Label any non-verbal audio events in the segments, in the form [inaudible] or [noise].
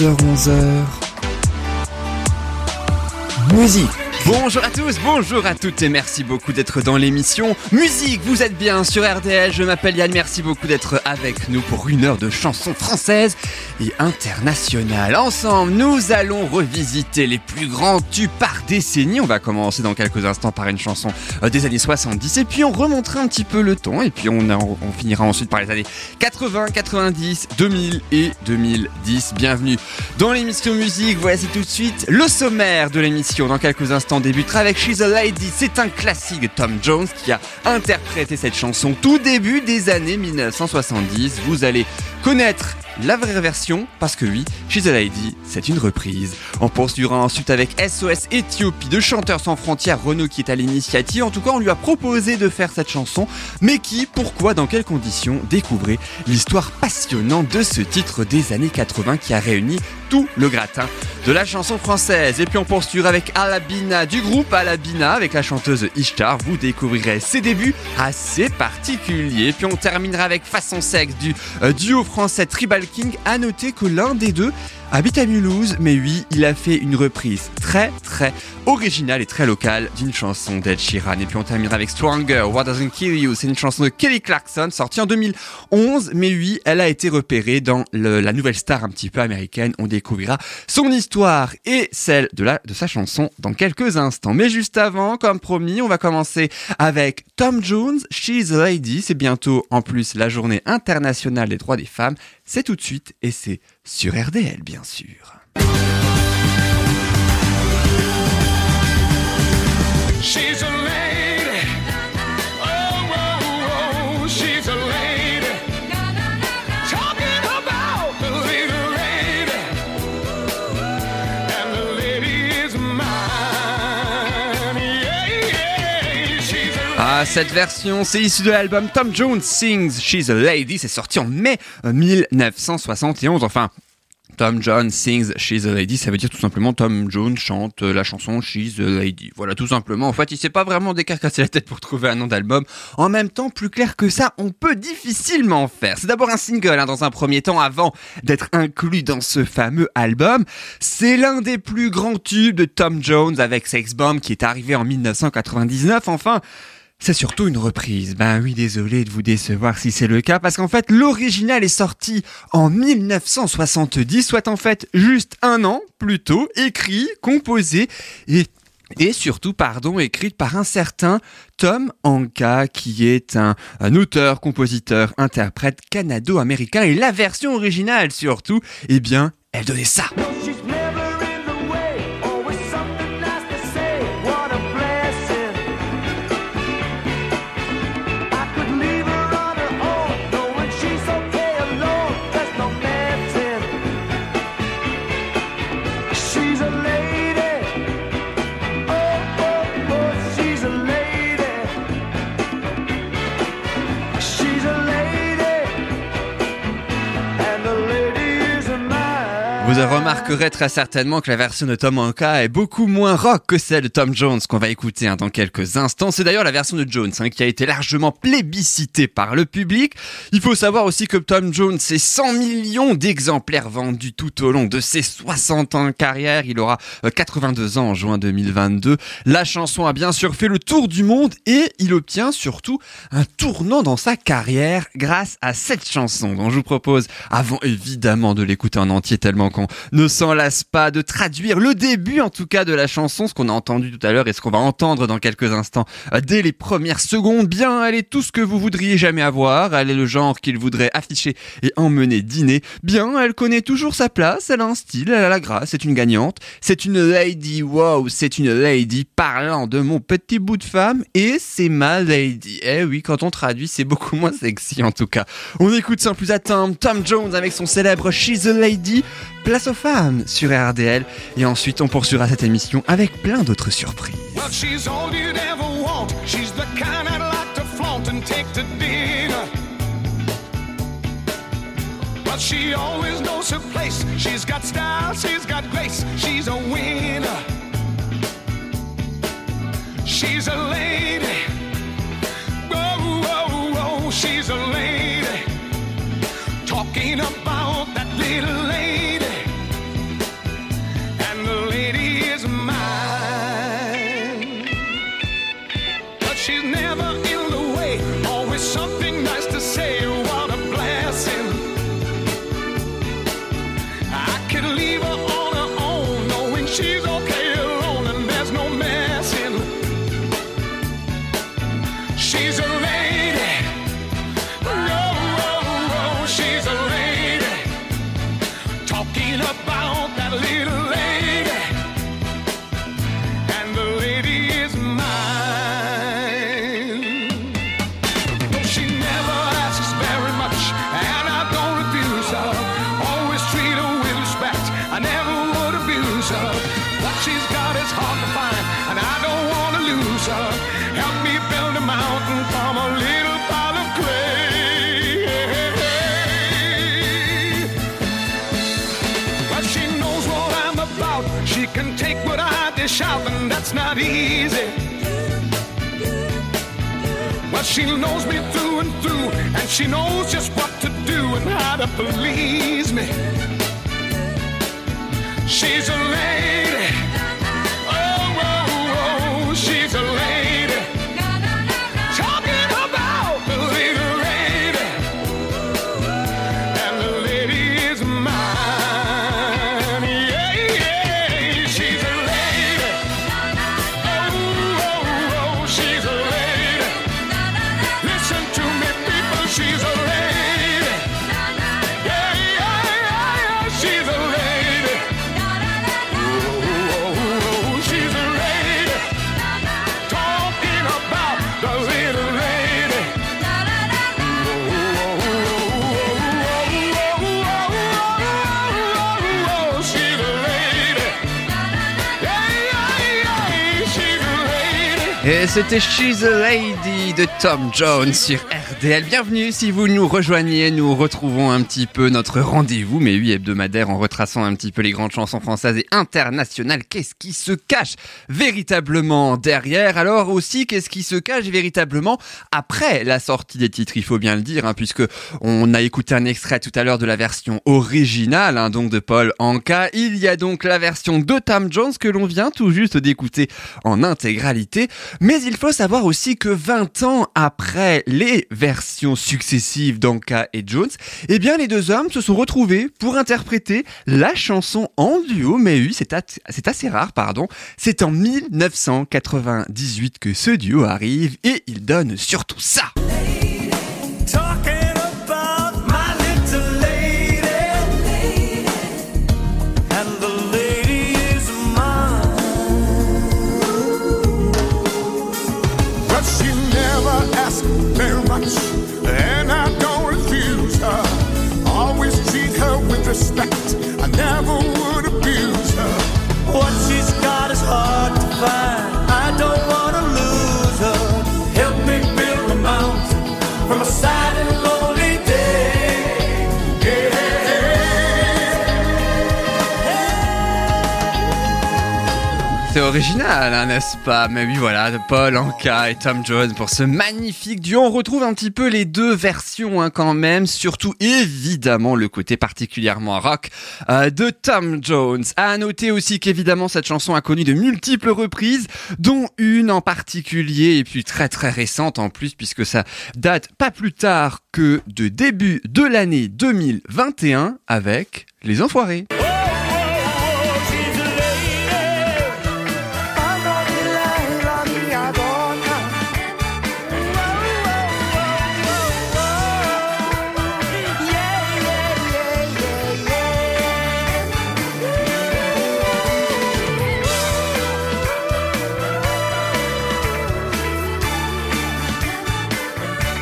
10h-11h Musique Bonjour à tous, bonjour à toutes et merci beaucoup d'être dans l'émission Musique. Vous êtes bien sur RDL, je m'appelle Yann, merci beaucoup d'être avec nous pour une heure de chansons françaises et internationales. Ensemble, nous allons revisiter les plus grands tubes par décennie. On va commencer dans quelques instants par une chanson euh, des années 70 et puis on remontera un petit peu le temps et puis on, on finira ensuite par les années 80, 90, 2000 et 2010. Bienvenue dans l'émission Musique. Voici tout de suite le sommaire de l'émission dans quelques instants on débutera avec She's a Lady. C'est un classique de Tom Jones qui a interprété cette chanson tout début des années 1970. Vous allez connaître la vraie version, parce que oui, a Lady, c'est une reprise. On poursuivra ensuite avec SOS Éthiopie de Chanteurs sans frontières, Renault qui est à l'initiative. En tout cas, on lui a proposé de faire cette chanson, mais qui, pourquoi, dans quelles conditions Découvrez l'histoire passionnante de ce titre des années 80 qui a réuni tout le gratin de la chanson française. Et puis on poursuivra avec Alabina du groupe Alabina avec la chanteuse Ishtar. Vous découvrirez ses débuts assez particuliers. Puis on terminera avec Façon Sexe du euh, duo français Tribal King. À noter que l'un des deux habite à Mulhouse, mais oui, il a fait une reprise très très originale et très locale d'une chanson d'Ed Sheeran. Et puis on terminera avec Stronger, What Doesn't Kill You. C'est une chanson de Kelly Clarkson, sortie en 2011, mais oui, elle a été repérée dans la nouvelle star un petit peu américaine. On découvrira son histoire et celle de, la, de sa chanson dans quelques instants. Mais juste avant, comme promis, on va commencer avec Tom Jones, She's a Lady. C'est bientôt en plus la journée internationale des droits des femmes. C'est tout de suite et c'est sur RDL bien sûr. Cette version, c'est issu de l'album Tom Jones Sings She's a Lady. C'est sorti en mai 1971. Enfin, Tom Jones sings She's a Lady, ça veut dire tout simplement Tom Jones chante la chanson She's a Lady. Voilà, tout simplement. En fait, il s'est pas vraiment décarcassé la tête pour trouver un nom d'album. En même temps, plus clair que ça, on peut difficilement faire. C'est d'abord un single hein, dans un premier temps avant d'être inclus dans ce fameux album. C'est l'un des plus grands tubes de Tom Jones avec Sex Bomb qui est arrivé en 1999. Enfin, c'est surtout une reprise. Ben oui, désolé de vous décevoir si c'est le cas, parce qu'en fait, l'original est sorti en 1970, soit en fait juste un an plus tôt, écrit, composé et et surtout, pardon, écrite par un certain Tom Anka, qui est un, un auteur, compositeur, interprète canado-américain. Et la version originale, surtout, eh bien, elle donnait ça. Vous remarquerez très certainement que la version de Tom Anka est beaucoup moins rock que celle de Tom Jones qu'on va écouter hein, dans quelques instants. C'est d'ailleurs la version de Jones hein, qui a été largement plébiscitée par le public. Il faut savoir aussi que Tom Jones, c'est 100 millions d'exemplaires vendus tout au long de ses 60 ans de carrière. Il aura 82 euh, ans en juin 2022. La chanson a bien sûr fait le tour du monde et il obtient surtout un tournant dans sa carrière grâce à cette chanson dont je vous propose, avant évidemment de l'écouter en entier tellement qu'on ne s'en lasse pas de traduire le début en tout cas de la chanson, ce qu'on a entendu tout à l'heure et ce qu'on va entendre dans quelques instants euh, dès les premières secondes. Bien, elle est tout ce que vous voudriez jamais avoir, elle est le genre qu'il voudrait afficher et emmener dîner. Bien, elle connaît toujours sa place, elle a un style, elle a la grâce, c'est une gagnante, c'est une lady, wow, c'est une lady parlant de mon petit bout de femme et c'est ma lady. Eh oui, quand on traduit, c'est beaucoup moins sexy en tout cas. On écoute sans plus attendre Tom Jones avec son célèbre She's a Lady. Place place aux femmes sur RDL. Et ensuite, on poursuivra cette émission avec plein d'autres surprises. But she always knows her place. She's got style, she's got grace, she's a winner. She's a lady. Whoa, whoa, whoa, she's a lady. Talking about that little lady. Way. She knows just what to do and how to please me. She's a lady. Et c'était She's a Lady de Tom Jones sur RDL. Bienvenue si vous nous rejoignez. Nous retrouvons un petit peu notre rendez-vous, mais oui, hebdomadaire en retraçant un petit peu les grandes chansons françaises et internationales. Qu'est-ce qui se cache véritablement derrière? Alors aussi, qu'est-ce qui se cache véritablement après la sortie des titres? Il faut bien le dire, hein, puisque on a écouté un extrait tout à l'heure de la version originale, hein, donc de Paul Anka. Il y a donc la version de Tom Jones que l'on vient tout juste d'écouter en intégralité. Mais il faut savoir aussi que 20 ans après les versions successives d'Anka et Jones, eh bien les deux hommes se sont retrouvés pour interpréter la chanson en duo. Mais c'est assez rare, pardon. C'est en 1998 que ce duo arrive et il donne surtout ça. Original, hein, n'est-ce pas? Mais oui, voilà, Paul Anka et Tom Jones pour ce magnifique duo. On retrouve un petit peu les deux versions hein, quand même, surtout évidemment le côté particulièrement rock euh, de Tom Jones. À noter aussi qu'évidemment cette chanson a connu de multiples reprises, dont une en particulier et puis très très récente en plus puisque ça date pas plus tard que de début de l'année 2021 avec Les Enfoirés.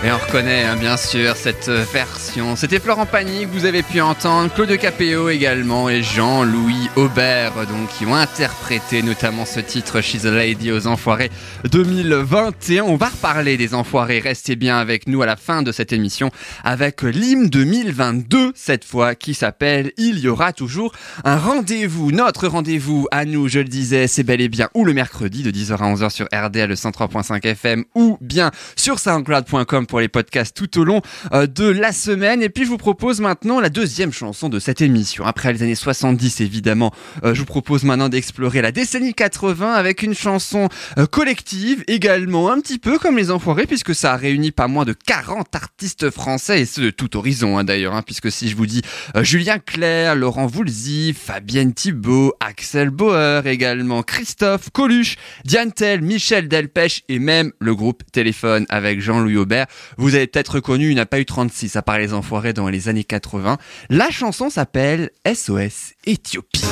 Et on reconnaît hein, bien sûr cette euh, version. C'était Florent Pagny que vous avez pu entendre, Claude Capéo également et Jean-Louis Aubert donc qui ont interprété notamment ce titre She's a Lady aux Enfoirés 2021. On va reparler des Enfoirés, restez bien avec nous à la fin de cette émission avec l'hymne 2022 cette fois qui s'appelle Il y aura toujours un rendez-vous. Notre rendez-vous à nous, je le disais, c'est bel et bien ou le mercredi de 10h à 11h sur RDL 103.5 FM ou bien sur soundcloud.com les podcasts tout au long euh, de la semaine. Et puis je vous propose maintenant la deuxième chanson de cette émission. Après les années 70 évidemment, euh, je vous propose maintenant d'explorer la décennie 80 avec une chanson euh, collective également un petit peu comme les Enfoirés puisque ça a réuni pas moins de 40 artistes français et ceux de tout horizon hein, d'ailleurs. hein, puisque si je vous dis Julien Clerc, Laurent Voulzy, Fabienne Thibault, Axel Bauer également, Christophe Coluche, Diane Tell, Michel Delpech et même le groupe Téléphone avec Jean-Louis Aubert. Vous avez peut-être reconnu, il n'a pas eu 36 à part les enfoirés dans les années 80. La chanson s'appelle SOS Éthiopie.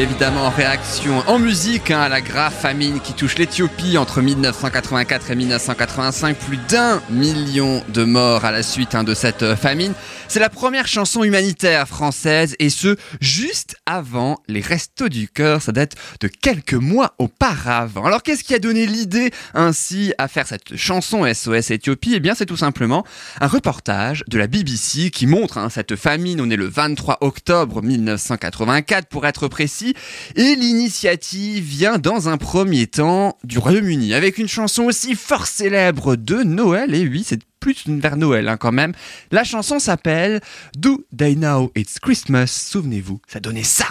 Évidemment en réaction en musique hein, à la grave famine qui touche l'Éthiopie entre 1984 et 1985. Plus d'un million de morts à la suite hein, de cette euh, famine. C'est la première chanson humanitaire française et ce, juste avant les Restos du Cœur. Ça date de quelques mois auparavant. Alors qu'est-ce qui a donné l'idée ainsi à faire cette chanson SOS Éthiopie? Eh bien c'est tout simplement un reportage de la BBC qui montre hein, cette famine. On est le 23 octobre 1984 pour être précis. Et l'initiative vient dans un premier temps du Royaume-Uni avec une chanson aussi fort célèbre de Noël. Et oui, c'est plus vers Noël hein, quand même. La chanson s'appelle Do They Know It's Christmas? Souvenez-vous, ça donnait ça.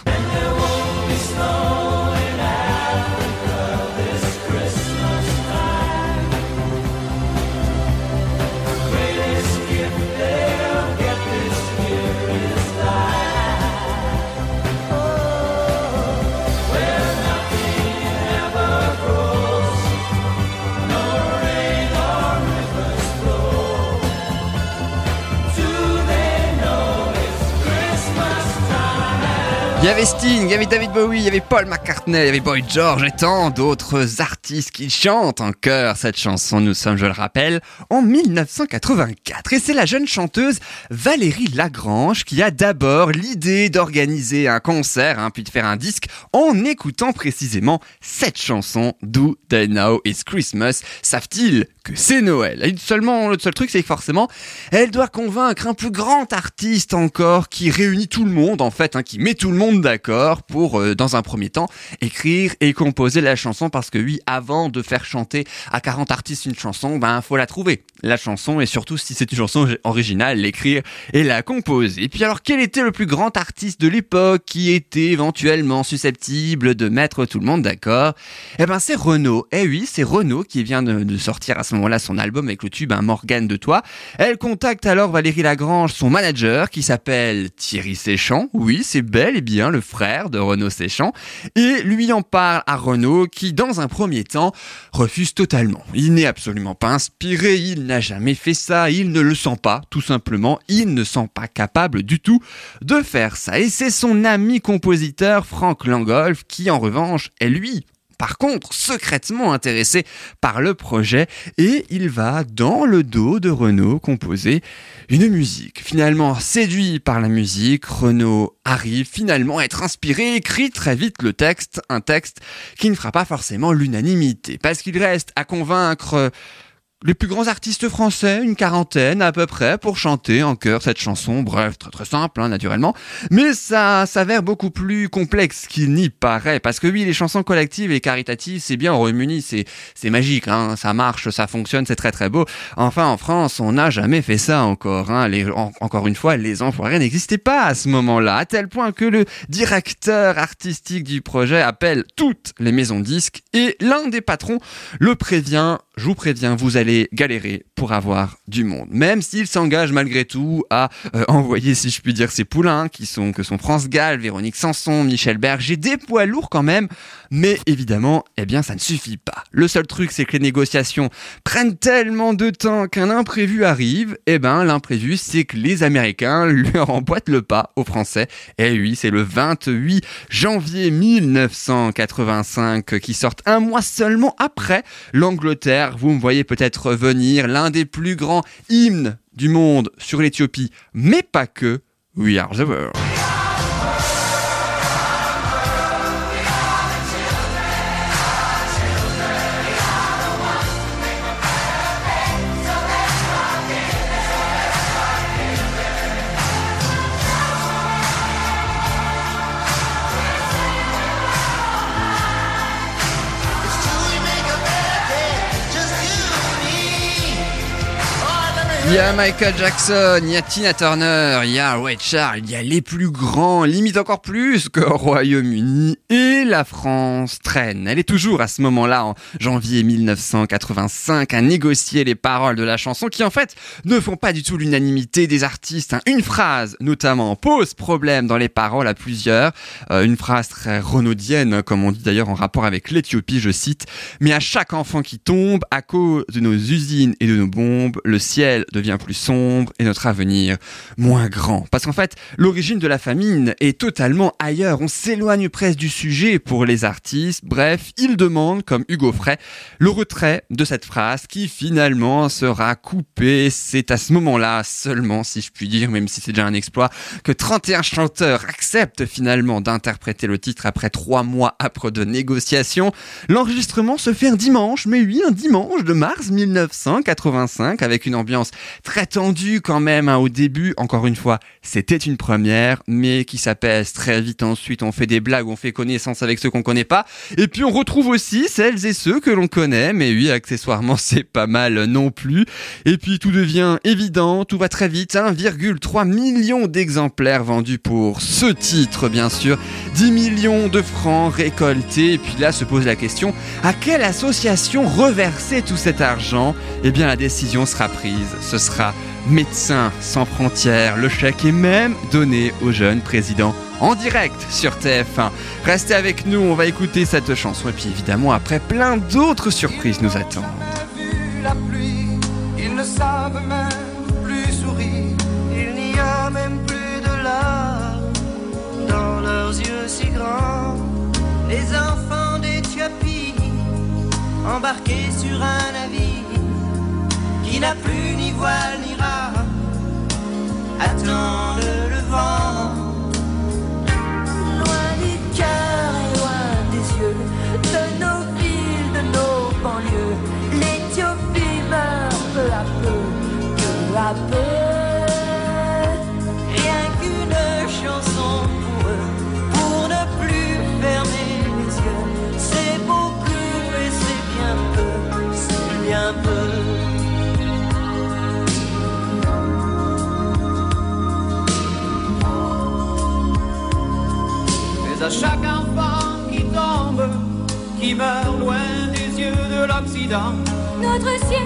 Il y avait Sting, il y avait David Bowie, il y avait Paul McCartney, il y avait Boy George et tant d'autres artistes qui chantent en chœur cette chanson. Nous sommes, je le rappelle, en 1984. Et c'est la jeune chanteuse Valérie Lagrange qui a d'abord l'idée d'organiser un concert, hein, puis de faire un disque en écoutant précisément cette chanson Do They Know It's Christmas? Savent-ils que c'est Noël? Et seulement, le seul truc, c'est que forcément, elle doit convaincre un plus grand artiste encore qui réunit tout le monde, en fait, hein, qui met tout le monde d'accord pour, euh, dans un premier temps, écrire et composer la chanson parce que oui, avant de faire chanter à 40 artistes une chanson, ben, faut la trouver, la chanson, et surtout si c'est une chanson originale, l'écrire et la composer. Et puis alors, quel était le plus grand artiste de l'époque qui était éventuellement susceptible de mettre tout le monde d'accord? Eh ben, c'est Renaud. Eh oui, c'est Renaud qui vient de, sortir à ce moment-là son album avec le tube, un Morgane de toi. Elle contacte alors Valérie Lagrange, son manager, qui s'appelle Thierry Séchant. Oui, c'est bel et bien le frère de Renaud Séchant. Et lui en parle à Renaud, qui dans un premier temps refuse totalement. Il n'est absolument pas inspiré, il jamais fait ça, il ne le sent pas, tout simplement. Il ne sent pas capable du tout de faire ça. Et c'est son ami compositeur Franck Langolf qui en revanche est lui par contre secrètement intéressé par le projet et il va dans le dos de Renaud composer une musique. Finalement séduit par la musique, Renaud arrive finalement à être inspiré écrit très vite le texte, un texte qui ne fera pas forcément l'unanimité parce qu'il reste à convaincre les plus grands artistes français, une quarantaine à peu près, pour chanter en chœur cette chanson. Bref, très très simple, hein, naturellement. Mais ça s'avère beaucoup plus complexe qu'il n'y paraît. Parce que oui, les chansons collectives et caritatives, c'est bien au Royaume-Uni, c'est, magique, hein, ça marche, ça fonctionne, c'est très très beau. Enfin, en France, on n'a jamais fait ça encore. Hein. Encore une fois, les enfoirés n'existaient pas à ce moment-là. À tel point que le directeur artistique du projet appelle toutes les maisons disques et l'un des patrons le prévient, je vous préviens, vous allez galérer pour avoir du monde. Même s'il s'engage malgré tout à euh, envoyer, si je puis dire, ses poulains, qui sont, que sont France Gall, Véronique Sanson, Michel Berger, des poids lourds quand même, mais évidemment, eh bien, ça ne suffit pas. Le seul truc, c'est que les négociations prennent tellement de temps qu'un imprévu arrive, eh ben, l'imprévu, c'est que les Américains [laughs] lui emboîtent le pas aux Français. Et oui, c'est le 28 janvier 1985 qui sortent un mois seulement après l'Angleterre. Vous me voyez peut-être venir l'un des plus grands hymnes du monde sur l'Éthiopie, mais pas que. We are the world. Il y a Michael Jackson, il y a Tina Turner, il y a Ray Charles, il y a les plus grands, limite encore plus qu'au Royaume-Uni et la France traîne. Elle est toujours à ce moment-là, en janvier 1985, à négocier les paroles de la chanson qui en fait ne font pas du tout l'unanimité des artistes. hein. Une phrase notamment pose problème dans les paroles à plusieurs, Euh, une phrase très renaudienne comme on dit d'ailleurs en rapport avec l'Éthiopie, je cite, mais à chaque enfant qui tombe à cause de nos usines et de nos bombes, le ciel devient plus sombre et notre avenir moins grand. Parce qu'en fait, l'origine de la famine est totalement ailleurs. On s'éloigne presque du sujet pour les artistes. Bref, ils demandent, comme Hugo Frey, le retrait de cette phrase qui finalement sera coupée. C'est à ce moment-là seulement, si je puis dire, même si c'est déjà un exploit, que 31 chanteurs acceptent finalement d'interpréter le titre après trois mois âpres de négociations. L'enregistrement se fait un dimanche, mais oui, un dimanche de mars 1985 avec une ambiance très tendue quand même hein, au début. Encore une fois, c'était une première, mais qui s'apaise très vite ensuite. On fait des blagues, on fait connaissance avec ceux qu'on connaît pas. Et puis on retrouve aussi celles et ceux que l'on connaît, mais oui, accessoirement, [laughs] c'est pas mal non plus. Et puis tout devient évident, tout va très vite. 1,3 million d'exemplaires vendus pour ce titre, bien sûr. 10 millions de francs récoltés. Et puis là se pose la question, à quelle association reverser tout cet argent? Eh bien la décision sera prise. Sera Médecins sans frontières. Le chèque est même donné au jeune président en direct sur TF1. Restez avec nous, on va écouter cette chanson. Et puis évidemment, après, plein d'autres surprises nous attendent. la pluie, ils ne savent même plus sourire. Il n'y a même plus de larmes dans leurs yeux si grands. Les enfants d'Éthiopie, embarqués sur un navire qui n'a plus ni voile ni rame, attendent le vent. Loin du cœur et loin des yeux, de nos villes, de nos banlieues, l'Éthiopie meurt peu à peu, peu à peu. Chaque enfant qui tombe, qui meurt loin des yeux de l'Occident, Notre ciel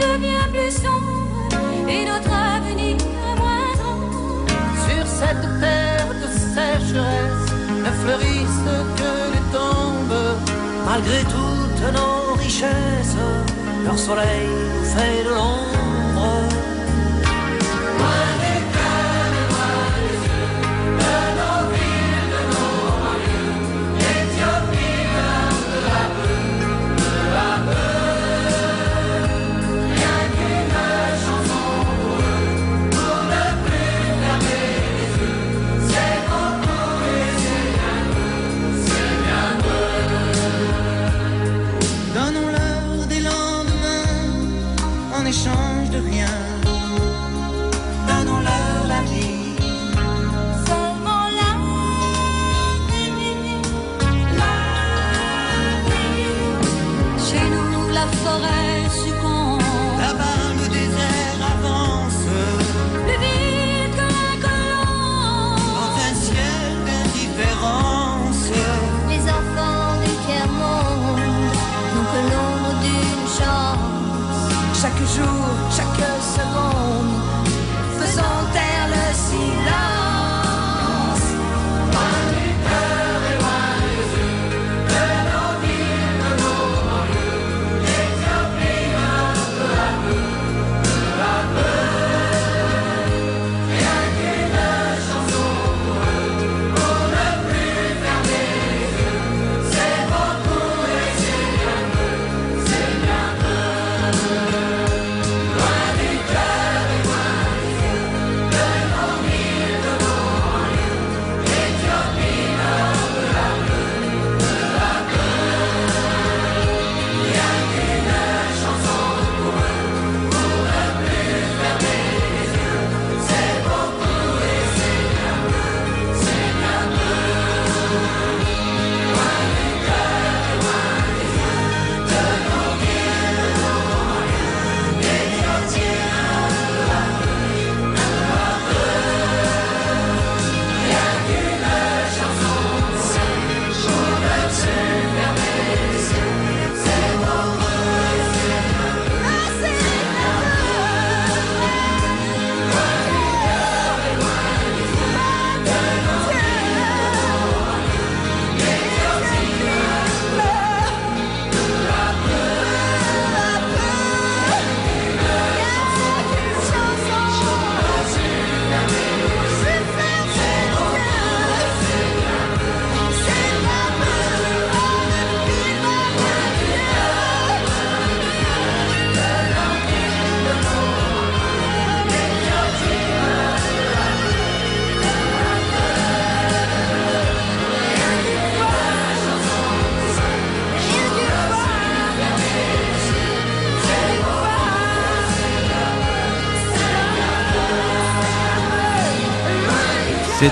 devient plus sombre et notre avenir moins grand. Sur cette terre de sécheresse ne fleurissent que des tombes. Malgré toutes nos richesses, leur soleil nous fait de l'ombre.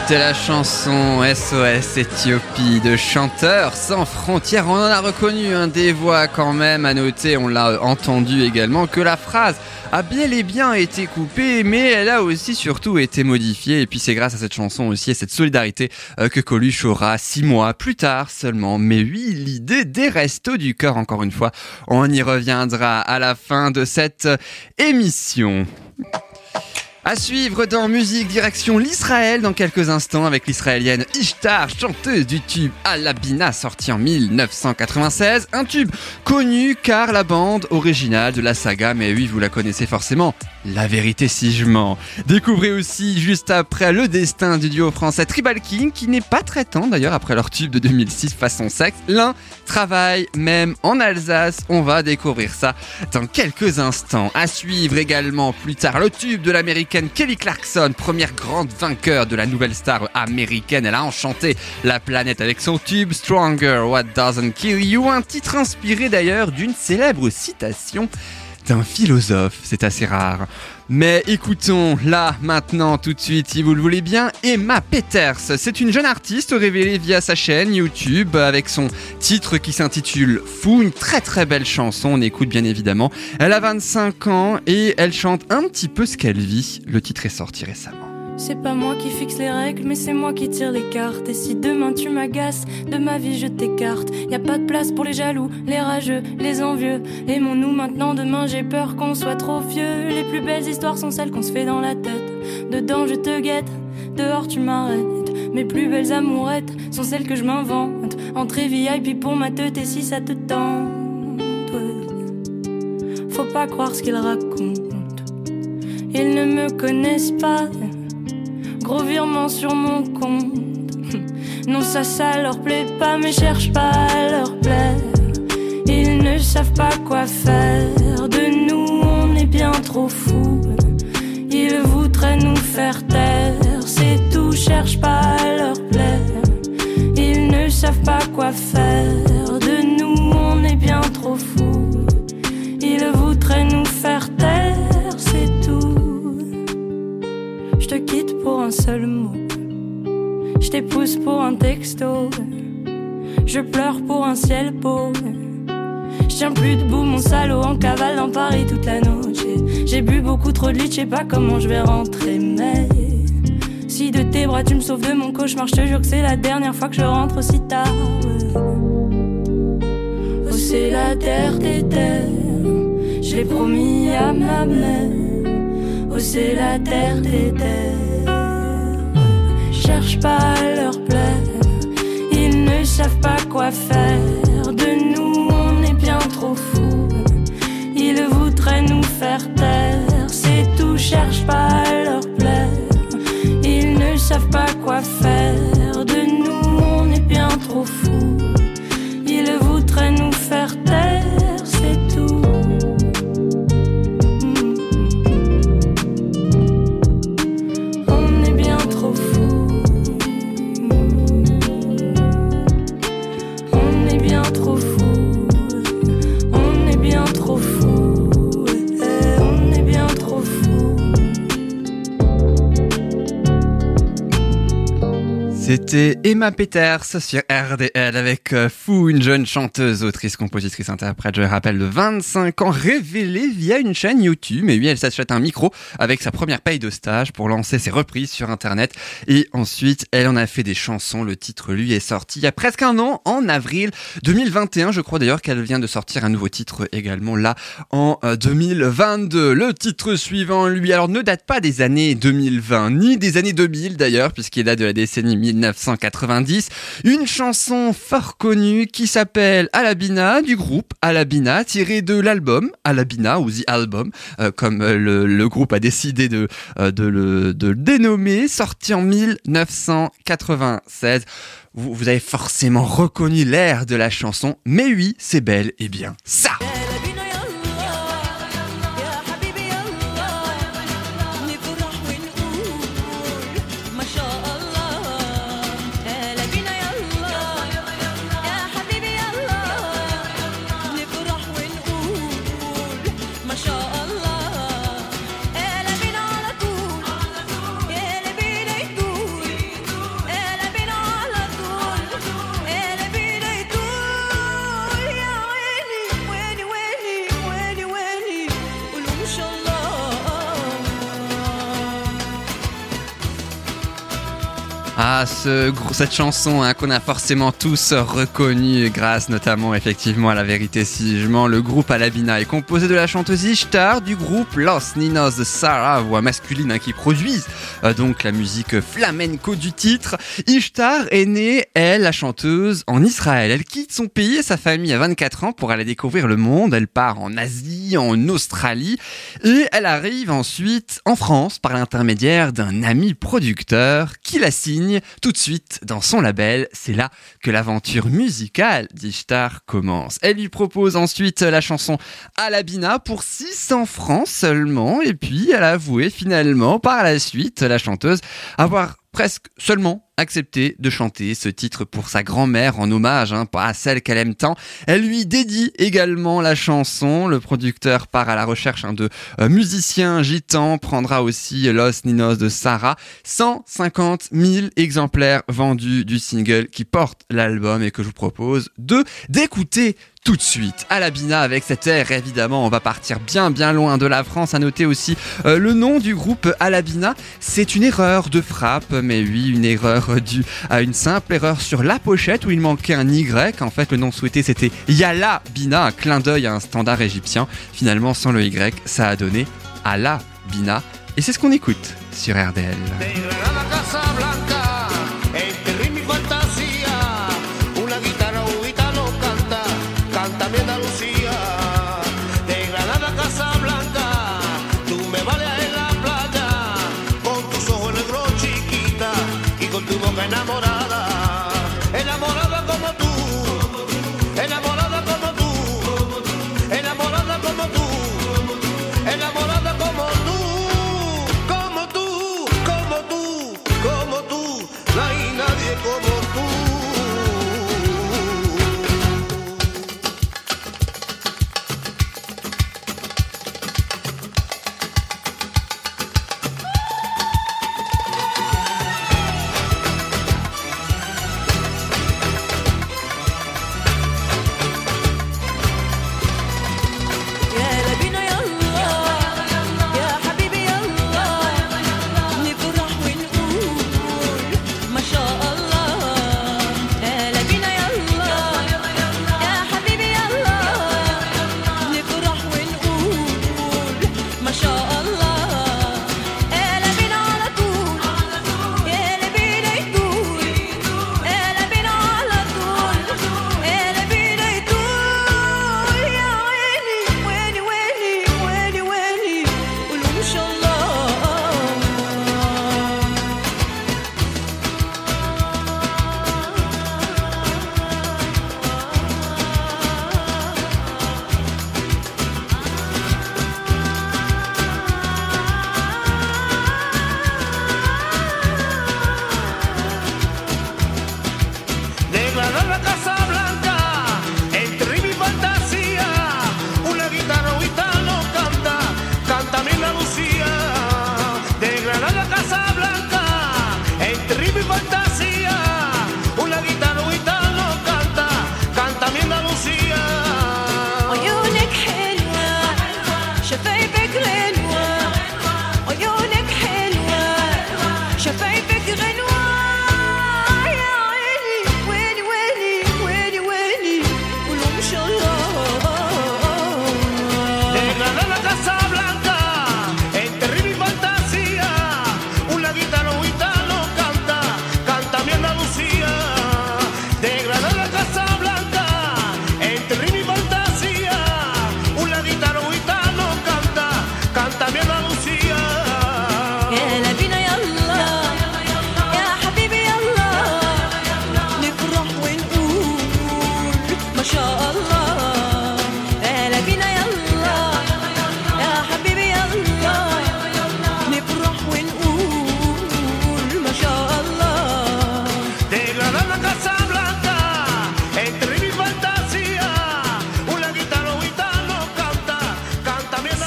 C'était la chanson SOS Éthiopie de Chanteurs sans frontières. On en a reconnu un des voix quand même à noter, on l'a entendu également, que la phrase a bel et bien été coupée, mais elle a aussi surtout été modifiée. Et puis c'est grâce à cette chanson aussi et cette solidarité euh, que Coluche aura six mois plus tard seulement. Mais oui, l'idée des restos du cœur, encore une fois, on y reviendra à la fin de cette émission. À suivre dans Musique Direction l'Israël dans quelques instants avec l'israélienne Ishtar, chanteuse du tube Alabina sorti en 1996. Un tube connu car la bande originale de la saga, mais oui, vous la connaissez forcément, La vérité si je mens. Découvrez aussi juste après le destin du duo français Tribal King qui n'est pas très temps d'ailleurs après leur tube de 2006 façon sexe. L'un travaille même en Alsace. On va découvrir ça dans quelques instants. À suivre également plus tard le tube de l'américaine Kelly Clarkson, première grande vainqueur de la nouvelle star américaine. Elle a enchanté la planète avec son tube Stronger What Doesn't Kill You, un titre inspiré d'ailleurs d'une célèbre citation d'un philosophe. C'est assez rare. Mais écoutons là, maintenant, tout de suite, si vous le voulez bien, Emma Peters. C'est une jeune artiste révélée via sa chaîne YouTube avec son titre qui s'intitule Fou, une très très belle chanson, on écoute bien évidemment. Elle a 25 ans et elle chante un petit peu ce qu'elle vit. Le titre est sorti récemment. C'est pas moi qui fixe les règles, mais c'est moi qui tire les cartes. Et si demain tu m'agaces, de ma vie je t'écarte. Y a pas de place pour les jaloux, les rageux, les envieux. Aimons-nous maintenant, demain j'ai peur qu'on soit trop vieux. Les plus belles histoires sont celles qu'on se fait dans la tête. Dedans je te guette, dehors tu m'arrêtes. Mes plus belles amourettes sont celles que je m'invente. Entrée VIP pour ma tête et si ça te tente? Faut pas croire ce qu'ils racontent. Ils ne me connaissent pas. Gros virement sur mon compte. Non, ça, ça leur plaît pas, mais cherche pas à leur plaire. Ils ne savent pas quoi faire. De nous, on est bien trop fous. Ils voudraient nous faire taire. C'est tout, cherche pas à leur plaire. Ils ne savent pas quoi faire. Mot. Je t'épouse pour un texto. Je pleure pour un ciel beau. Je tiens plus debout, mon salaud en cavale dans Paris toute la nuit. J'ai- bu beaucoup trop de lit, je sais pas comment je vais rentrer, mais si de tes bras tu me sauves de mon cauchemar, je te jure que c'est la dernière fois que je rentre aussi tard. Oh, c'est la terre des terres, je l'ai promis à ma mère. Oh, c'est la terre des terres. Pas leur plaire, ils ne savent pas quoi faire. De nous, on est bien trop fous. Ils voudraient nous faire taire, c'est tout. Cherche pas C'était Emma Peters sur RDL avec euh, Fou, une jeune chanteuse, autrice, compositrice, interprète, je le rappelle, de 25 ans, révélée via une chaîne YouTube. Et oui, elle s'achète un micro avec sa première paye de stage pour lancer ses reprises sur Internet. Et ensuite, elle en a fait des chansons. Le titre, lui, est sorti il y a presque un an, en avril 2021. Je crois d'ailleurs qu'elle vient de sortir un nouveau titre également là, en euh, 2022. Le titre suivant, lui, alors ne date pas des années 2020, ni des années 2000 d'ailleurs, puisqu'il date de la décennie 1990. Une chanson fort connue qui s'appelle Alabina, du groupe Alabina, tirée de l'album Alabina, ou The Album, euh, comme euh, le, groupe a décidé de, euh, le, dénommer, sorti en 1996. Vous, vous avez forcément reconnu l'air de la chanson, mais oui, c'est bel et bien ça. Ah, ce, cette chanson hein, qu'on a forcément tous reconnue grâce notamment effectivement à la vérité si je mens. Le groupe Alabina est composé de la chanteuse Ishtar du groupe Los Ninos de Sarah, voix masculine hein, qui produisent euh, donc la musique flamenco du titre. Ishtar est née, elle, la chanteuse, en Israël. Elle quitte son pays et sa famille à 24 ans pour aller découvrir le monde. Elle part en Asie, en Australie et elle arrive ensuite en France par l'intermédiaire d'un ami producteur qui la signe tout de suite dans son label. C'est là que l'aventure musicale d'Ishtar commence. Elle lui propose ensuite la chanson Alabina pour 600 francs seulement et puis elle a avoué finalement par la suite, la chanteuse, avoir presque seulement accepté de chanter ce titre pour sa grand-mère en hommage hein, à celle qu'elle aime tant. Elle lui dédie également la chanson. Le producteur part à la recherche hein, de euh, musiciens gitans, prendra aussi Los Ninos de Sarah. 150 000 exemplaires vendus du single qui porte l'album et que je vous propose de d'écouter tout de suite à la Bina avec cette air évidemment on va partir bien bien loin de la France à noter aussi euh, le nom du groupe Alabina c'est une erreur de frappe mais oui une erreur due à une simple erreur sur la pochette où il manquait un Y. En fait le nom souhaité c'était Yala Bina un clin d'œil à un standard égyptien. Finalement sans le Y ça a donné Ala Bina. Et c'est ce qu'on écoute sur RDL enamorado.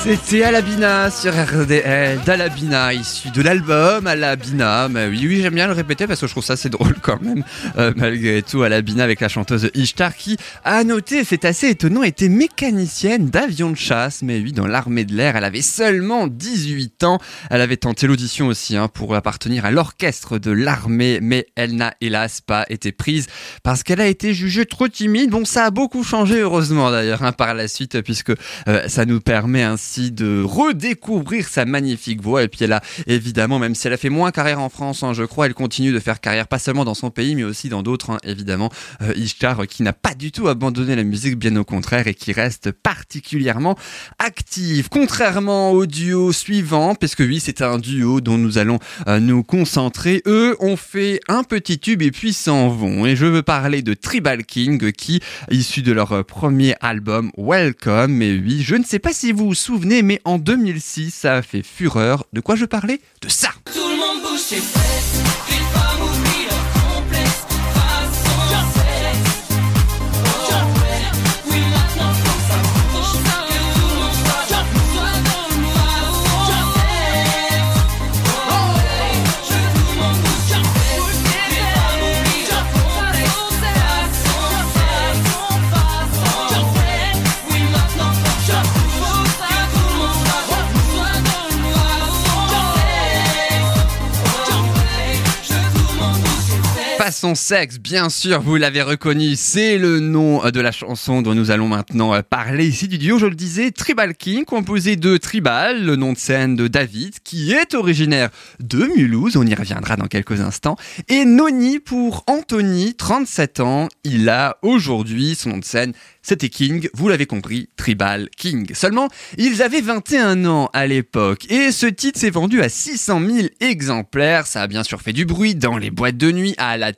C'était Alabina sur RDL, d'Alabina, issu de l'album Alabina. Mais oui, oui, j'aime bien le répéter parce que je trouve ça assez drôle quand même. Euh, malgré tout, Alabina avec la chanteuse Ishtar qui, à noter, c'est assez étonnant, était mécanicienne d'avion de chasse. Mais oui, dans l'armée de l'air, elle avait seulement 18 ans. Elle avait tenté l'audition aussi hein, pour appartenir à l'orchestre de l'armée, mais elle n'a hélas pas été prise parce qu'elle a été jugée trop timide. Bon, ça a beaucoup changé, heureusement d'ailleurs, hein, par la suite, puisque euh, ça nous permet ainsi de redécouvrir sa magnifique voix. Et puis elle a évidemment, même si elle a fait moins carrière en France, hein, je crois, elle continue de faire carrière pas seulement dans son pays, mais aussi dans d'autres, hein, évidemment. Euh, Ishtar qui n'a pas du tout abandonné la musique, bien au contraire, et qui reste particulièrement active. Contrairement au duo suivant, parce que oui, c'est un duo dont nous allons euh, nous concentrer. Eux ont fait un petit tube et puis s'en vont. Et je veux parler de Tribal King, qui, issu de leur premier album Welcome, mais oui, je ne sais pas si vous vous souvenez, mais en 2006, ça a fait fureur. De quoi je parlais? De ça sexe, bien sûr, vous l'avez reconnu, c'est le nom euh, de la chanson dont nous allons maintenant euh, parler ici du duo, je le disais, Tribal King, composé de Tribal, le nom de scène de David, qui est originaire de Mulhouse, on y reviendra dans quelques instants, et Noni pour Anthony, 37 ans, il a aujourd'hui son nom de scène, c'était King, vous l'avez compris, Tribal King. Seulement, ils avaient 21 ans à l'époque, et ce titre s'est vendu à 600 000 exemplaires, ça a bien sûr fait du bruit dans les boîtes de nuit, à la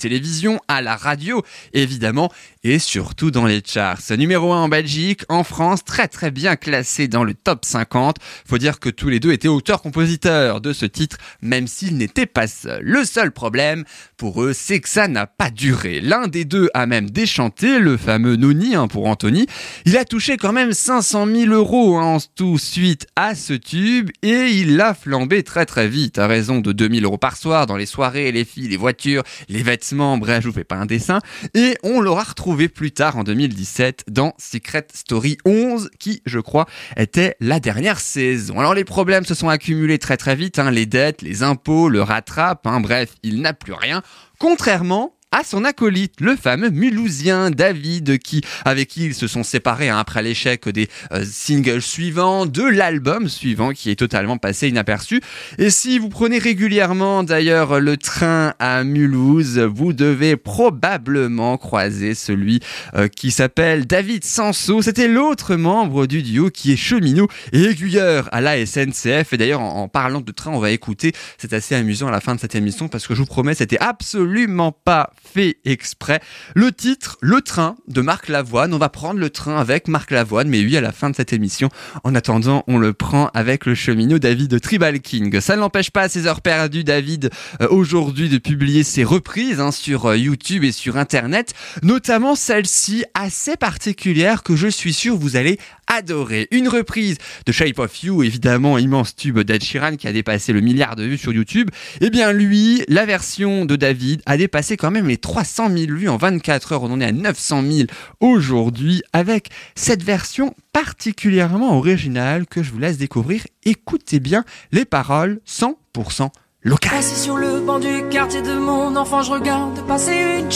à la radio, évidemment, et surtout dans les charts. Numéro 1 en Belgique, en France, très très bien classé dans le top 50. Faut dire que tous les deux étaient auteurs-compositeurs de ce titre, même s'ils n'étaient pas seuls. Le seul problème pour eux, c'est que ça n'a pas duré. L'un des deux a même déchanté, le fameux Noni hein, pour Anthony. Il a touché quand même 500 000 euros hein, en tout suite à ce tube et il l'a flambé très très vite à raison de 2000 euros par soir dans les soirées, les filles, les voitures, les vêtements, bref, je vous fais pas un dessin. Et on l'aura retrouvé plus tard en 2017 dans Secret Story 11 qui, je crois, était la dernière saison. Alors les problèmes se sont accumulés très très vite, hein, les dettes, les impôts, le rattrape, hein, bref, il n'a plus rien. Contrairement à son acolyte, le fameux Mulhousien David, qui, avec qui ils se sont séparés hein, après l'échec des euh, singles suivants, de l'album suivant, qui est totalement passé inaperçu. Et si vous prenez régulièrement d'ailleurs le train à Mulhouse, vous devez probablement croiser celui euh, qui s'appelle David Sanso. C'était l'autre membre du duo qui est cheminot et aiguilleur à la SNCF. Et d'ailleurs, en, en parlant de train, on va écouter. C'est assez amusant à la fin de cette émission parce que je vous promets, c'était absolument pas fait exprès. Le titre, Le train de Marc Lavoine. On va prendre le train avec Marc Lavoine, mais oui, à la fin de cette émission. En attendant, on le prend avec le cheminot David Tribal King. Ça ne l'empêche pas à ses heures perdues, David, euh, aujourd'hui, de publier ses reprises hein, sur euh, YouTube et sur Internet, notamment celle-ci assez particulière que je suis sûr vous allez adorer. Une reprise de Shape of You, évidemment, immense tube d'Ed Sheeran qui a dépassé le milliard de vues sur YouTube. Eh bien, lui, la version de David a dépassé quand même les 300 000 vues en 24 heures. On en est à 900 000 aujourd'hui avec cette version particulièrement originale que je vous laisse découvrir. Écoutez bien les paroles 100% locales. Sur le banc du quartier de mon enfant, je regarde passer une.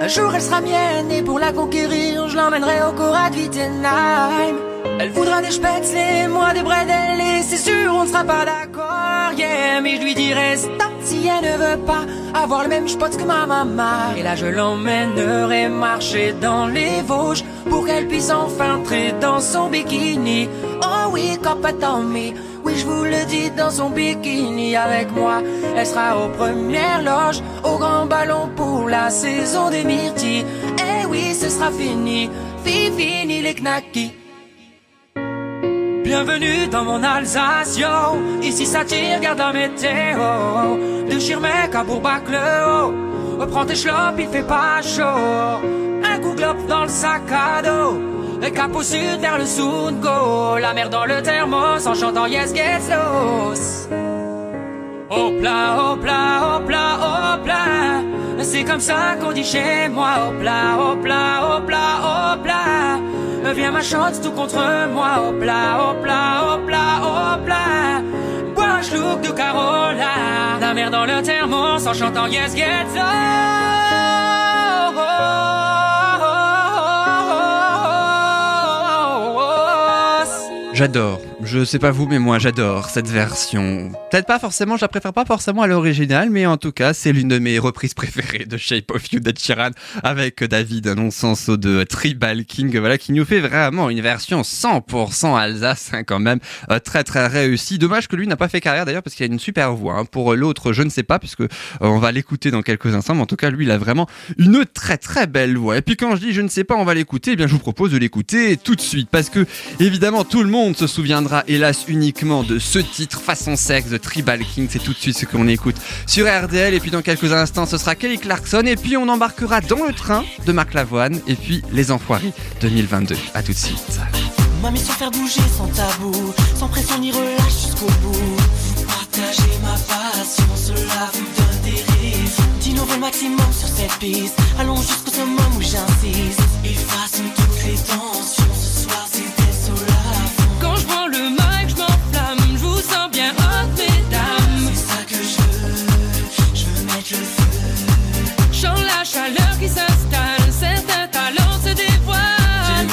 Un jour elle sera mienne et pour la conquérir, je l'emmènerai au de Wittenheim. Elle voudra des spätzle, moi des bredel et c'est sûr on ne sera pas d'accord, yeah. Mais je lui dirai stop si elle ne veut pas avoir le même spot que ma maman. Et là je l'emmènerai marcher dans les Vosges pour qu'elle puisse enfin entrer dans son bikini. Oh oui, Tommy. Oui, je vous le dis, dans son bikini avec moi, elle sera aux premières loges, au grand ballon pour la saison des myrtilles. Eh oui, ce sera fini, fini, fini les knackis. Bienvenue dans mon Alsace. Ici ça tire, regarde la météo. Déchire mes pour bac le haut. Prends tes chlopes, il fait pas chaud. Un coup dans le sac à dos. Le cap au sud vers le sud, go. La mer dans le thermos en chantant Yes, get lost. Hop là, hop là, hop là, hop là. C'est comme ça qu'on dit chez moi. Hop là, ma chante tout contre moi. Hop là, hop là, hop là, hop là. Bois un de Carola. La mer dans le thermos en chantant Yes, get. J'adore. Je sais pas vous, mais moi j'adore cette version. Peut-être pas forcément, je la préfère pas forcément à l'original, mais en tout cas, c'est l'une de mes reprises préférées de Shape of You d'Ed Sheeran avec David Nonsenso de Tribal King, voilà, qui nous fait vraiment une version 100% Alsace, hein, quand même, euh, très très réussie. Dommage que lui n'a pas fait carrière d'ailleurs parce qu'il a une super voix. hein. Pour l'autre, je ne sais pas puisque euh, on va l'écouter dans quelques instants, mais en tout cas, lui, il a vraiment une très très belle voix. Et puis quand je dis je ne sais pas, on va l'écouter, eh bien je vous propose de l'écouter tout de suite parce que évidemment tout le monde se souviendra hélas uniquement de ce titre façon sexe de Tribal King. C'est tout de suite ce qu'on écoute sur RDL. Et puis dans quelques instants, ce sera Kelly Clarkson. Et puis on embarquera dans le train de Marc Lavoine. Et puis Les Enfoirés 2022. À tout de suite. Ma mission faire bouger sans tabou, sans pression ni relâche jusqu'au bout. Partager ma passion, cela vous donne des raisons. D'innover le maximum sur cette piste, allons jusqu'au summum où j'insiste. Effaçons toutes les tensions,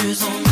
dévoilent. De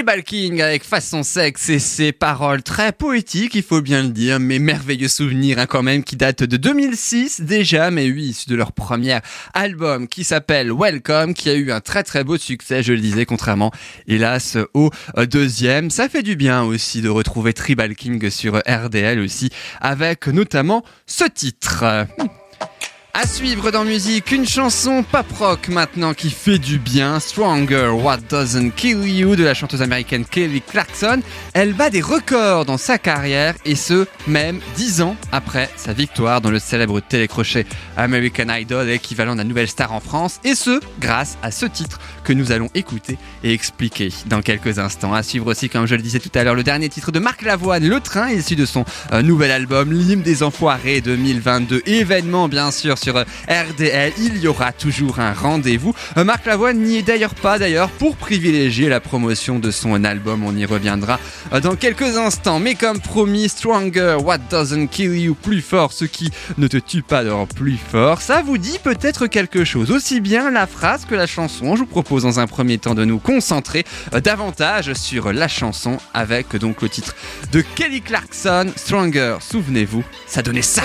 Tribal King avec façon sexe et ses paroles très poétiques, il faut bien le dire, mais merveilleux souvenirs hein, quand même qui datent de 2006 déjà, mais oui, de leur premier album qui s'appelle Welcome, qui a eu un très très beau succès, je le disais, contrairement hélas au deuxième. Ça fait du bien aussi de retrouver Tribal King sur RDL aussi, avec notamment ce titre. À suivre dans musique, une chanson pop rock maintenant qui fait du bien, Stronger, What Doesn't Kill You de la chanteuse américaine Kelly Clarkson. Elle bat des records dans sa carrière et ce, même dix ans après sa victoire dans le célèbre télécrochet American Idol, équivalent de la nouvelle star en France, et ce, grâce à ce titre nous allons écouter et expliquer dans quelques instants. À suivre aussi, comme je le disais tout à l'heure, le dernier titre de Marc Lavoine, Le Train, issu de son euh, nouvel album, L'hymne des Enfoirés 2022. Événement, bien sûr, sur euh, RDL. Il y aura toujours un rendez-vous. Euh, Marc Lavoine n'y est d'ailleurs pas, d'ailleurs, pour privilégier la promotion de son album. On y reviendra euh, dans quelques instants. Mais comme promis, Stronger, What Doesn't Kill You, plus fort, ce qui ne te tue pas de plus fort. Ça vous dit peut-être quelque chose. Aussi bien la phrase que la chanson. Je vous propose dans un premier temps de nous concentrer euh, davantage sur la chanson avec donc le titre de Kelly Clarkson, Stronger. Souvenez-vous, ça donnait ça.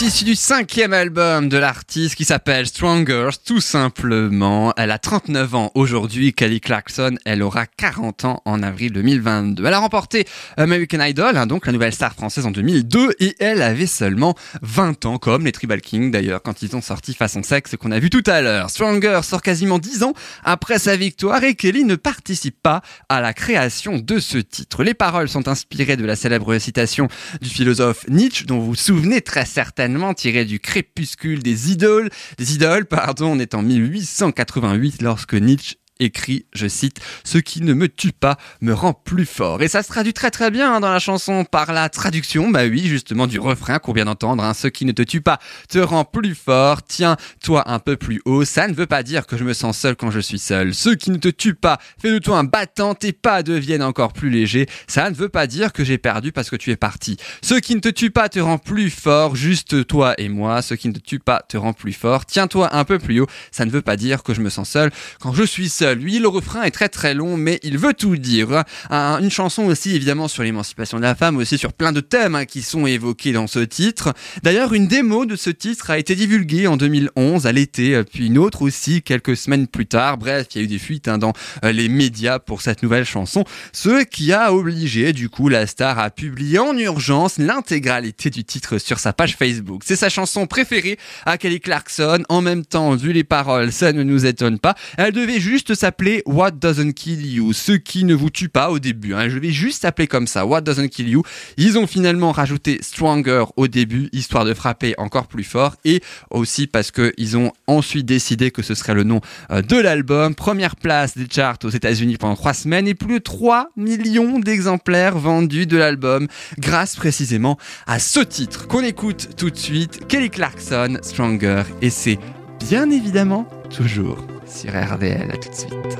C'est issu du cinquième album de l'artiste qui s'appelle Stronger, tout simplement. Elle a 39 ans aujourd'hui, Kelly Clarkson, elle aura 40 ans en avril 2022. Elle a remporté American Idol, hein, donc la nouvelle star française en 2002, et elle avait seulement 20 ans, comme les Tribal Kings d'ailleurs, quand ils ont sorti Façon Sexe qu'on a vu tout à l'heure. Stronger sort quasiment 10 ans après sa victoire et Kelly ne participe pas à la création de ce titre. Les paroles sont inspirées de la célèbre citation du philosophe Nietzsche, dont vous vous souvenez très certainement, tirée du crépuscule des idoles, des idoles, pardon, on est en 1888 lorsque Nietzsche écrit, je cite, Ce qui ne me tue pas me rend plus fort. Et ça se traduit très très bien hein, dans la chanson par la traduction, bah oui, justement du refrain qu'on vient d'entendre, hein, Ce qui ne te tue pas te rend plus fort, tiens-toi un peu plus haut, ça ne veut pas dire que je me sens seul quand je suis seul. Ce qui ne te tue pas fait de toi un battant, tes pas deviennent encore plus légers, ça ne veut pas dire que j'ai perdu parce que tu es parti. Ce qui ne te tue pas te rend plus fort, juste toi et moi, ce qui ne te tue pas te rend plus fort, tiens-toi un peu plus haut, ça ne veut pas dire que je me sens seul quand je suis seul. Lui, le refrain est très très long, mais il veut tout dire. Un- une chanson aussi évidemment sur l'émancipation de la femme, aussi sur plein de thèmes hein, qui sont évoqués dans ce titre. D'ailleurs, une démo de ce titre a été divulguée en 2011 à l'été, euh, puis une autre aussi quelques semaines plus tard. Bref, il y a eu des fuites hein, dans euh, les médias pour cette nouvelle chanson, ce qui a obligé du coup la star à publier en urgence l'intégralité du titre sur sa page Facebook. C'est sa chanson préférée à Kelly Clarkson. En même temps, vu les paroles, ça ne nous étonne pas. Elle devait juste s'appeler What Doesn't Kill You, ce qui ne vous tue pas au début. Hein. Je vais juste s'appeler comme ça, What Doesn't Kill You. Ils ont finalement rajouté Stronger au début, histoire de frapper encore plus fort, et aussi parce que ils ont ensuite décidé que ce serait le nom euh, de l'album. Première place des charts aux États-Unis pendant trois semaines et plus de 3 millions d'exemplaires vendus de l'album, grâce précisément à ce titre qu'on écoute tout de suite, Kelly Clarkson, Stronger, et c'est bien évidemment toujours sur RDL. À tout de suite.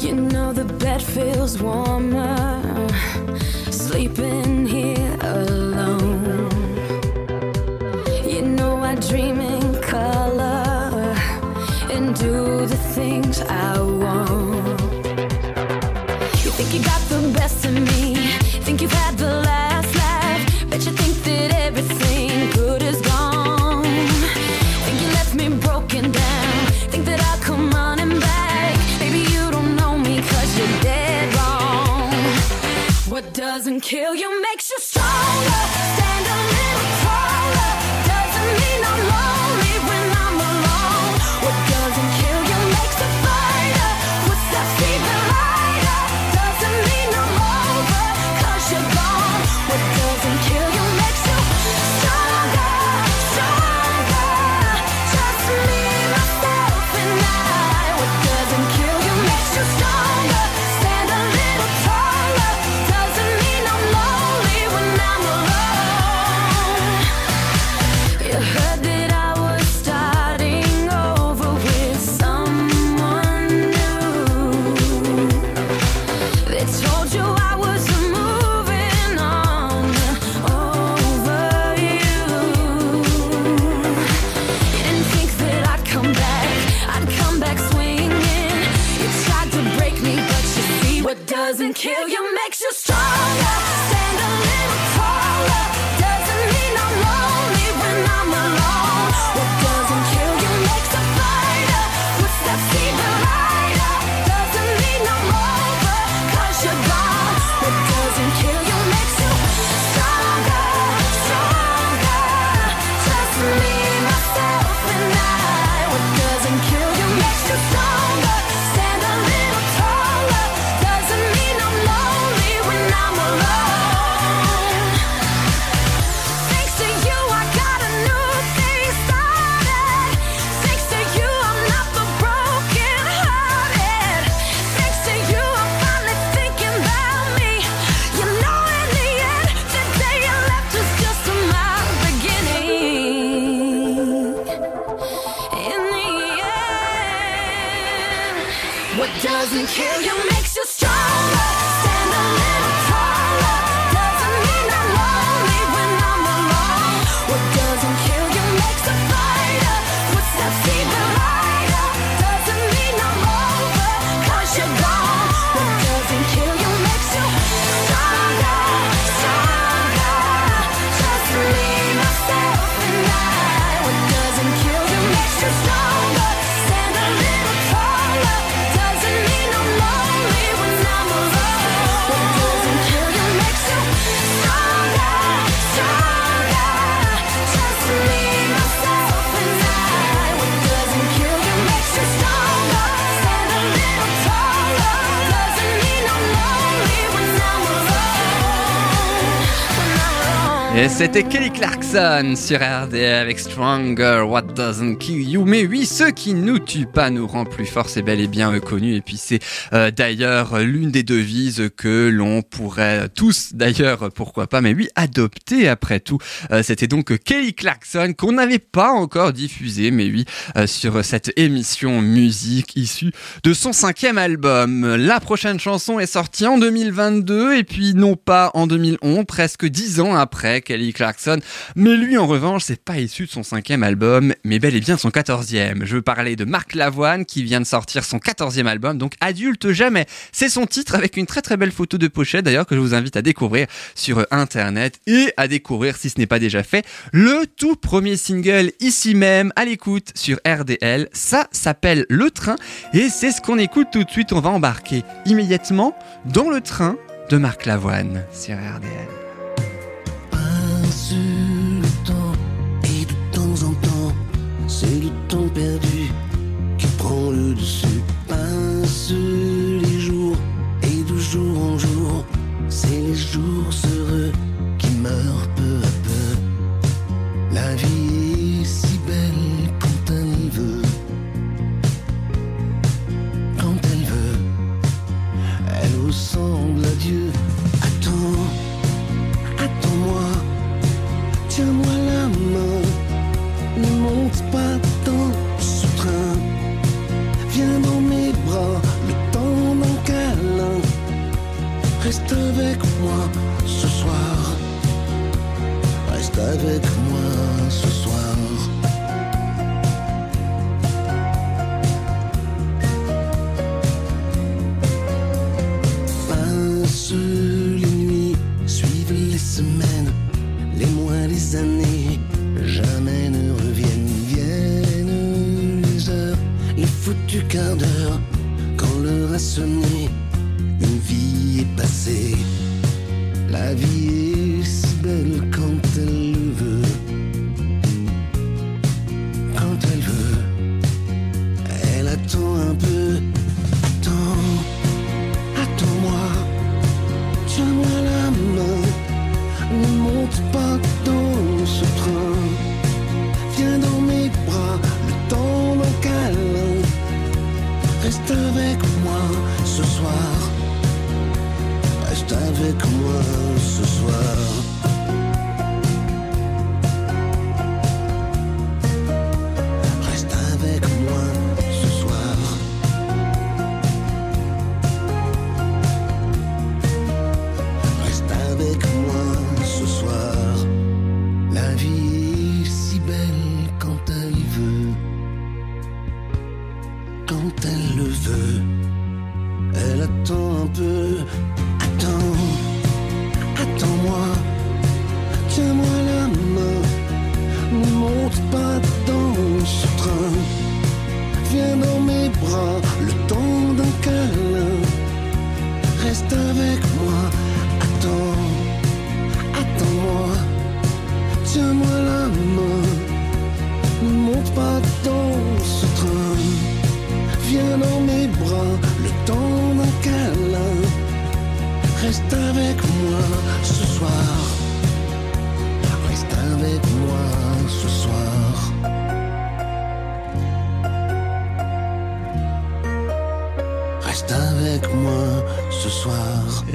You know the bed feels warmer sleeping here alone. You know I dream in color and do the things I kill you makes you stronger. C'était Kelly Clarkson sur RDA avec Stronger, What Doesn't Kill You. Mais oui, ce qui nous tue pas nous rend plus fort, c'est bel et bien connu. Et puis c'est euh, d'ailleurs l'une des devises que l'on pourrait tous, d'ailleurs, pourquoi pas, mais oui, adopter après tout. Euh, c'était donc Kelly Clarkson qu'on n'avait pas encore diffusé, mais oui, euh, sur cette émission musique issue de son cinquième album. La prochaine chanson est sortie en 2022 et puis non pas en 2011, presque dix ans après Kelly Clarkson. Mais lui, en revanche, c'est pas issu de son cinquième album, mais bel et bien son quatorzième. Je veux parler de Marc Lavoine qui vient de sortir son quatorzième album, donc Adulte Jamais. C'est son titre avec une très très belle photo de pochette d'ailleurs que je vous invite à découvrir sur internet et à découvrir si ce n'est pas déjà fait le tout premier single ici même à l'écoute sur RDL. Ça s'appelle Le Train et c'est ce qu'on écoute tout de suite. On va embarquer immédiatement dans le train de Marc Lavoine sur RDL. Et de temps en temps, c'est le temps perdu qui prend le dessus, passe les jours, et de jour en jour, c'est les jours sereux.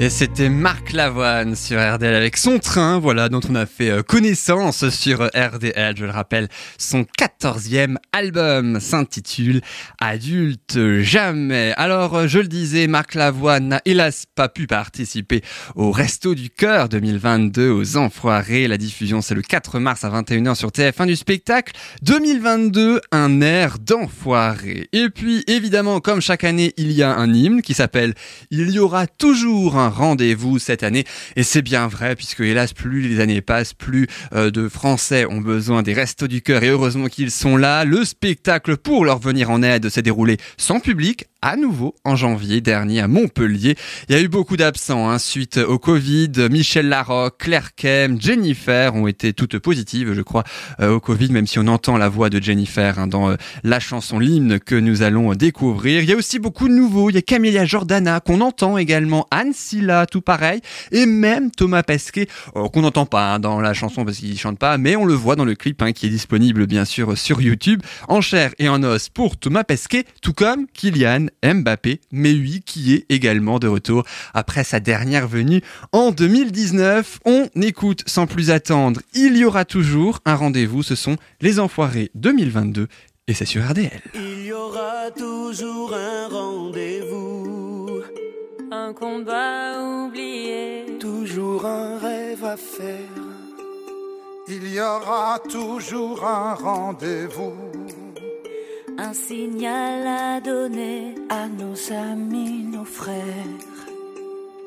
Et c'était Marc Lavoine sur RDL avec son train, voilà, dont on a fait euh, connaissance sur RDL. Je le rappelle, son quatorzième album s'intitule Adulte Jamais. Alors, euh, je le disais, Marc Lavoine n'a hélas pas pu participer au Resto du Cœur 2022 aux Enfoirés. La diffusion, c'est le 4 mars à 21h sur TF1 du spectacle 2022, un air d'enfoiré. Et puis, évidemment, comme chaque année, il y a un hymne qui s'appelle Il y aura toujours un rendez-vous cette année. Et c'est bien vrai, puisque hélas, plus les années passent, plus euh, de Français ont besoin des restos du cœur. Et heureusement qu'ils sont là. Le spectacle pour leur venir en aide s'est déroulé sans public à nouveau en janvier dernier à Montpellier. Il y a eu beaucoup d'absents hein, suite au Covid. Michel Larocque, Claire Kem, Jennifer ont été toutes positives, je crois, euh, au Covid, même si on entend la voix de Jennifer hein, dans euh, la chanson, l'hymne que nous allons découvrir. Il y a aussi beaucoup de nouveaux. Il y a Camélia Jordana qu'on entend également, Anne Silla, tout pareil, et même Thomas Pesquet, euh, qu'on n'entend pas hein, dans la chanson parce qu'il chante pas, mais on le voit dans le clip hein, qui est disponible bien sûr sur YouTube, en chair et en os pour Thomas Pesquet, tout comme Kylian Mbappé, mais oui, qui est également de retour après sa dernière venue en 2019. On écoute sans plus attendre, il y aura toujours un rendez-vous, ce sont les Enfoirés 2022 et c'est sur RDL. Il y aura toujours un rendez-vous, Un combat oublié. toujours un rêve à faire. Il y aura toujours un rendez-vous. Un signal à donner. À nos amis, nos frères.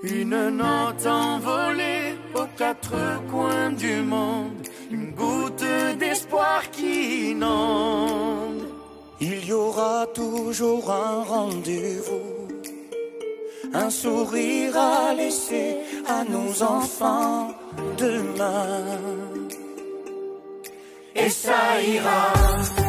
Une note envolée aux quatre coins du monde, une goutte d'espoir qui inonde. Il y aura toujours un rendez-vous, un sourire à laisser à nos enfants demain. Et ça ira.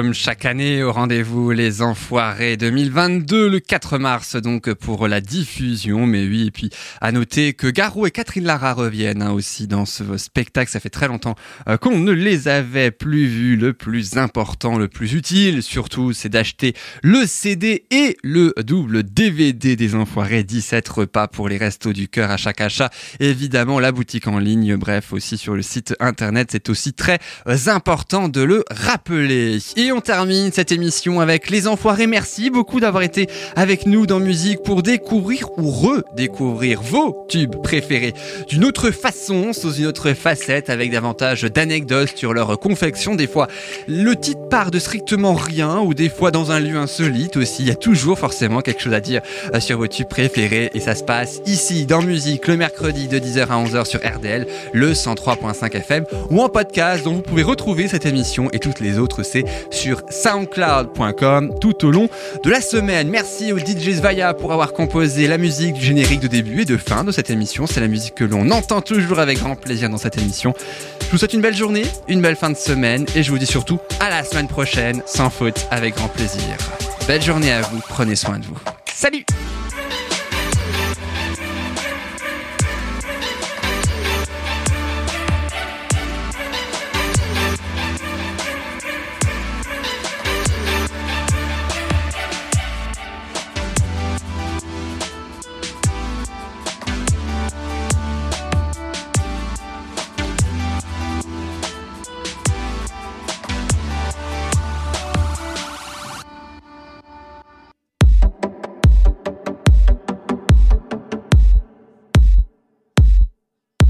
Comme chaque année au rendez-vous les Enfoirés 2022 le 4 mars donc pour la diffusion. Mais oui, et puis à noter que Garou et Catherine Lara reviennent hein, aussi dans ce spectacle. Ça fait très longtemps euh, qu'on ne les avait plus vus. Le plus important, le plus utile surtout, c'est d'acheter le CD et le double DVD des Enfoirés. 17 repas pour les restos du cœur à chaque achat. Évidemment, la boutique en ligne, bref, aussi sur le site internet. C'est aussi très euh, important de le rappeler. On termine cette émission avec les Enfoirés. Merci beaucoup d'avoir été avec nous dans Musique pour découvrir ou redécouvrir vos tubes préférés d'une autre façon, sous une autre facette, avec davantage d'anecdotes sur leur confection. Des fois, le titre part de strictement rien ou des fois dans un lieu insolite aussi. Il y a toujours forcément quelque chose à dire euh, sur vos tubes préférés et ça se passe ici dans Musique le mercredi de 10h à 11h sur RDL, le 103.5 FM ou en podcast dont vous pouvez retrouver cette émission et toutes les autres c'est sur soundcloud.com tout au long de la semaine. Merci au DJ Svaya pour avoir composé la musique du générique de début et de fin de cette émission. C'est la musique que l'on entend toujours avec grand plaisir dans cette émission. Je vous souhaite une belle journée, une belle fin de semaine et je vous dis surtout à la semaine prochaine sans faute avec grand plaisir. Belle journée à vous, prenez soin de vous. Salut